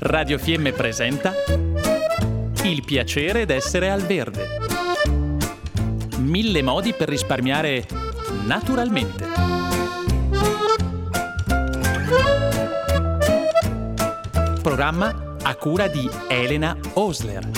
Radio Fiemme presenta Il piacere d'essere al verde. Mille modi per risparmiare naturalmente. Programma a cura di Elena Osler.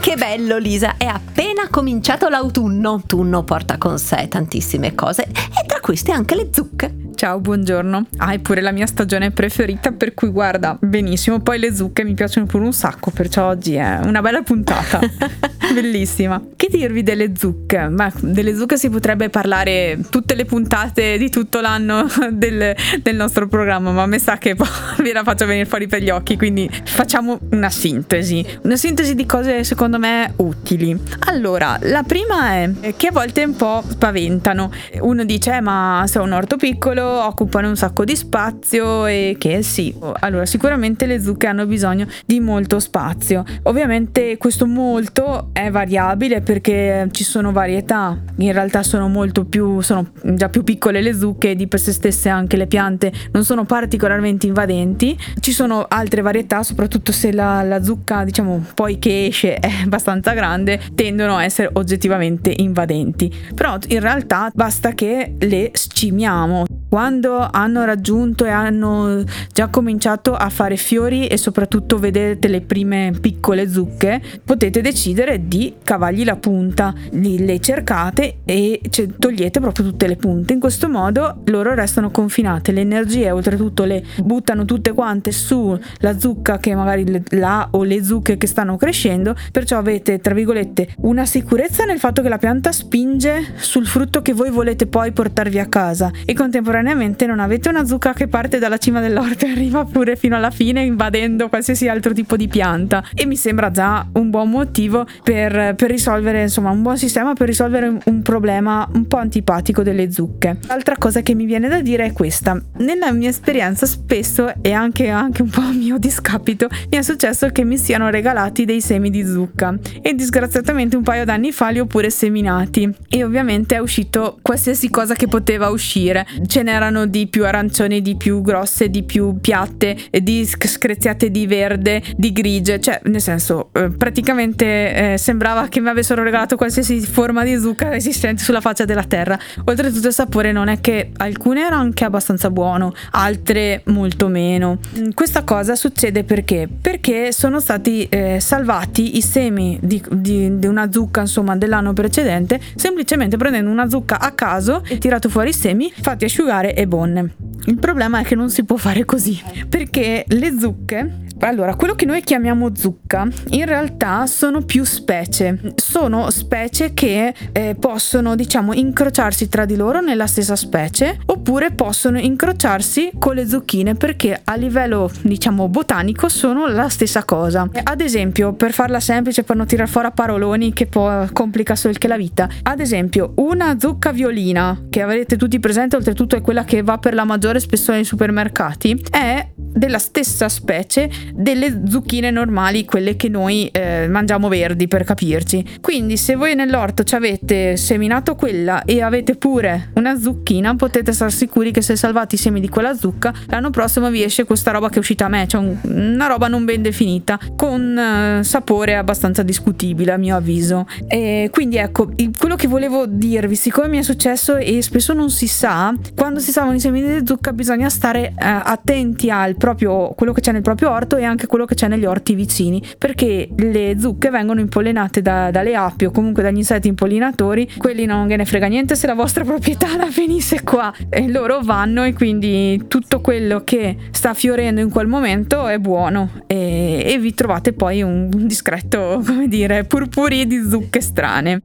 Che bello Lisa, è appena cominciato l'autunno. L'autunno porta con sé tantissime cose e tra queste anche le zucche. Ciao, buongiorno. Ah, è pure la mia stagione preferita, per cui guarda, benissimo. Poi le zucche mi piacciono pure un sacco, perciò oggi è una bella puntata. Bellissima. Che dirvi delle zucche? Ma delle zucche si potrebbe parlare tutte le puntate di tutto l'anno del, del nostro programma, ma a me sa che poi ve la faccio venire fuori per gli occhi, quindi facciamo una sintesi. Una sintesi di cose secondo me utili. Allora, la prima è che a volte un po' spaventano. Uno dice, eh, ma se ho un orto piccolo occupano un sacco di spazio e che sì, allora sicuramente le zucche hanno bisogno di molto spazio. Ovviamente questo molto è variabile perché ci sono varietà, in realtà sono molto più, sono già più piccole le zucche, di per sé stesse anche le piante non sono particolarmente invadenti. Ci sono altre varietà, soprattutto se la, la zucca diciamo poi che esce è abbastanza grande, tendono a essere oggettivamente invadenti. Però in realtà basta che le scimiamo quando hanno raggiunto e hanno già cominciato a fare fiori e soprattutto vedete le prime piccole zucche, potete decidere di cavargli la punta, le cercate e togliete proprio tutte le punte. In questo modo loro restano confinate, le energie oltretutto le buttano tutte quante sulla zucca che magari la o le zucche che stanno crescendo, perciò avete tra virgolette una sicurezza nel fatto che la pianta spinge sul frutto che voi volete poi portarvi a casa e contemporaneamente contemporaneamente non avete una zucca che parte dalla cima dell'orto e arriva pure fino alla fine invadendo qualsiasi altro tipo di pianta. E mi sembra già un buon motivo per, per risolvere insomma un buon sistema per risolvere un, un problema un po' antipatico delle zucche. L'altra cosa che mi viene da dire è questa. Nella mia esperienza spesso e anche, anche un po' a mio discapito mi è successo che mi siano regalati dei semi di zucca. E disgraziatamente un paio d'anni fa li ho pure seminati. E ovviamente è uscito qualsiasi cosa che poteva uscire n'erano di più arancioni, di più grosse, di più piatte, di screziate di verde, di grigie, cioè nel senso eh, praticamente eh, sembrava che mi avessero regalato qualsiasi forma di zucca esistente sulla faccia della terra. Oltretutto il sapore non è che alcune erano anche abbastanza buono, altre molto meno. Mm, questa cosa succede perché? Perché sono stati eh, salvati i semi di, di, di una zucca insomma dell'anno precedente semplicemente prendendo una zucca a caso e tirato fuori i semi, fatti asciugare particolare e bonne. Il problema è che non si può fare così, perché le zucche allora, quello che noi chiamiamo zucca in realtà sono più specie. Sono specie che eh, possono, diciamo, incrociarsi tra di loro nella stessa specie oppure possono incrociarsi con le zucchine perché a livello, diciamo, botanico sono la stessa cosa. Ad esempio, per farla semplice, per non tirare fuori paroloni che poi complica solo che la vita. Ad esempio, una zucca violina che avrete tutti presente, oltretutto è quella che va per la maggiore spessore nei supermercati, è della stessa specie delle zucchine normali, quelle che noi eh, mangiamo verdi per capirci. Quindi se voi nell'orto ci avete seminato quella e avete pure una zucchina, potete stare sicuri che se salvate i semi di quella zucca, l'anno prossimo vi esce questa roba che è uscita a me, cioè un, una roba non ben definita, con eh, sapore abbastanza discutibile a mio avviso. E quindi ecco, il, quello che volevo dirvi, siccome mi è successo e spesso non si sa, quando si salvano i semi di zucca bisogna stare eh, attenti al proprio quello che c'è nel proprio orto e anche quello che c'è negli orti vicini, perché le zucche vengono impollinate da, dalle api o comunque dagli insetti impollinatori, quelli non gliene frega niente se la vostra proprietà la venisse qua e loro vanno e quindi tutto quello che sta fiorendo in quel momento è buono e, e vi trovate poi un discreto, come dire, purpurì di zucche strane.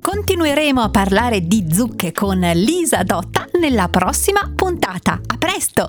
Continueremo a parlare di zucche con Lisa Dotta nella prossima puntata. A presto!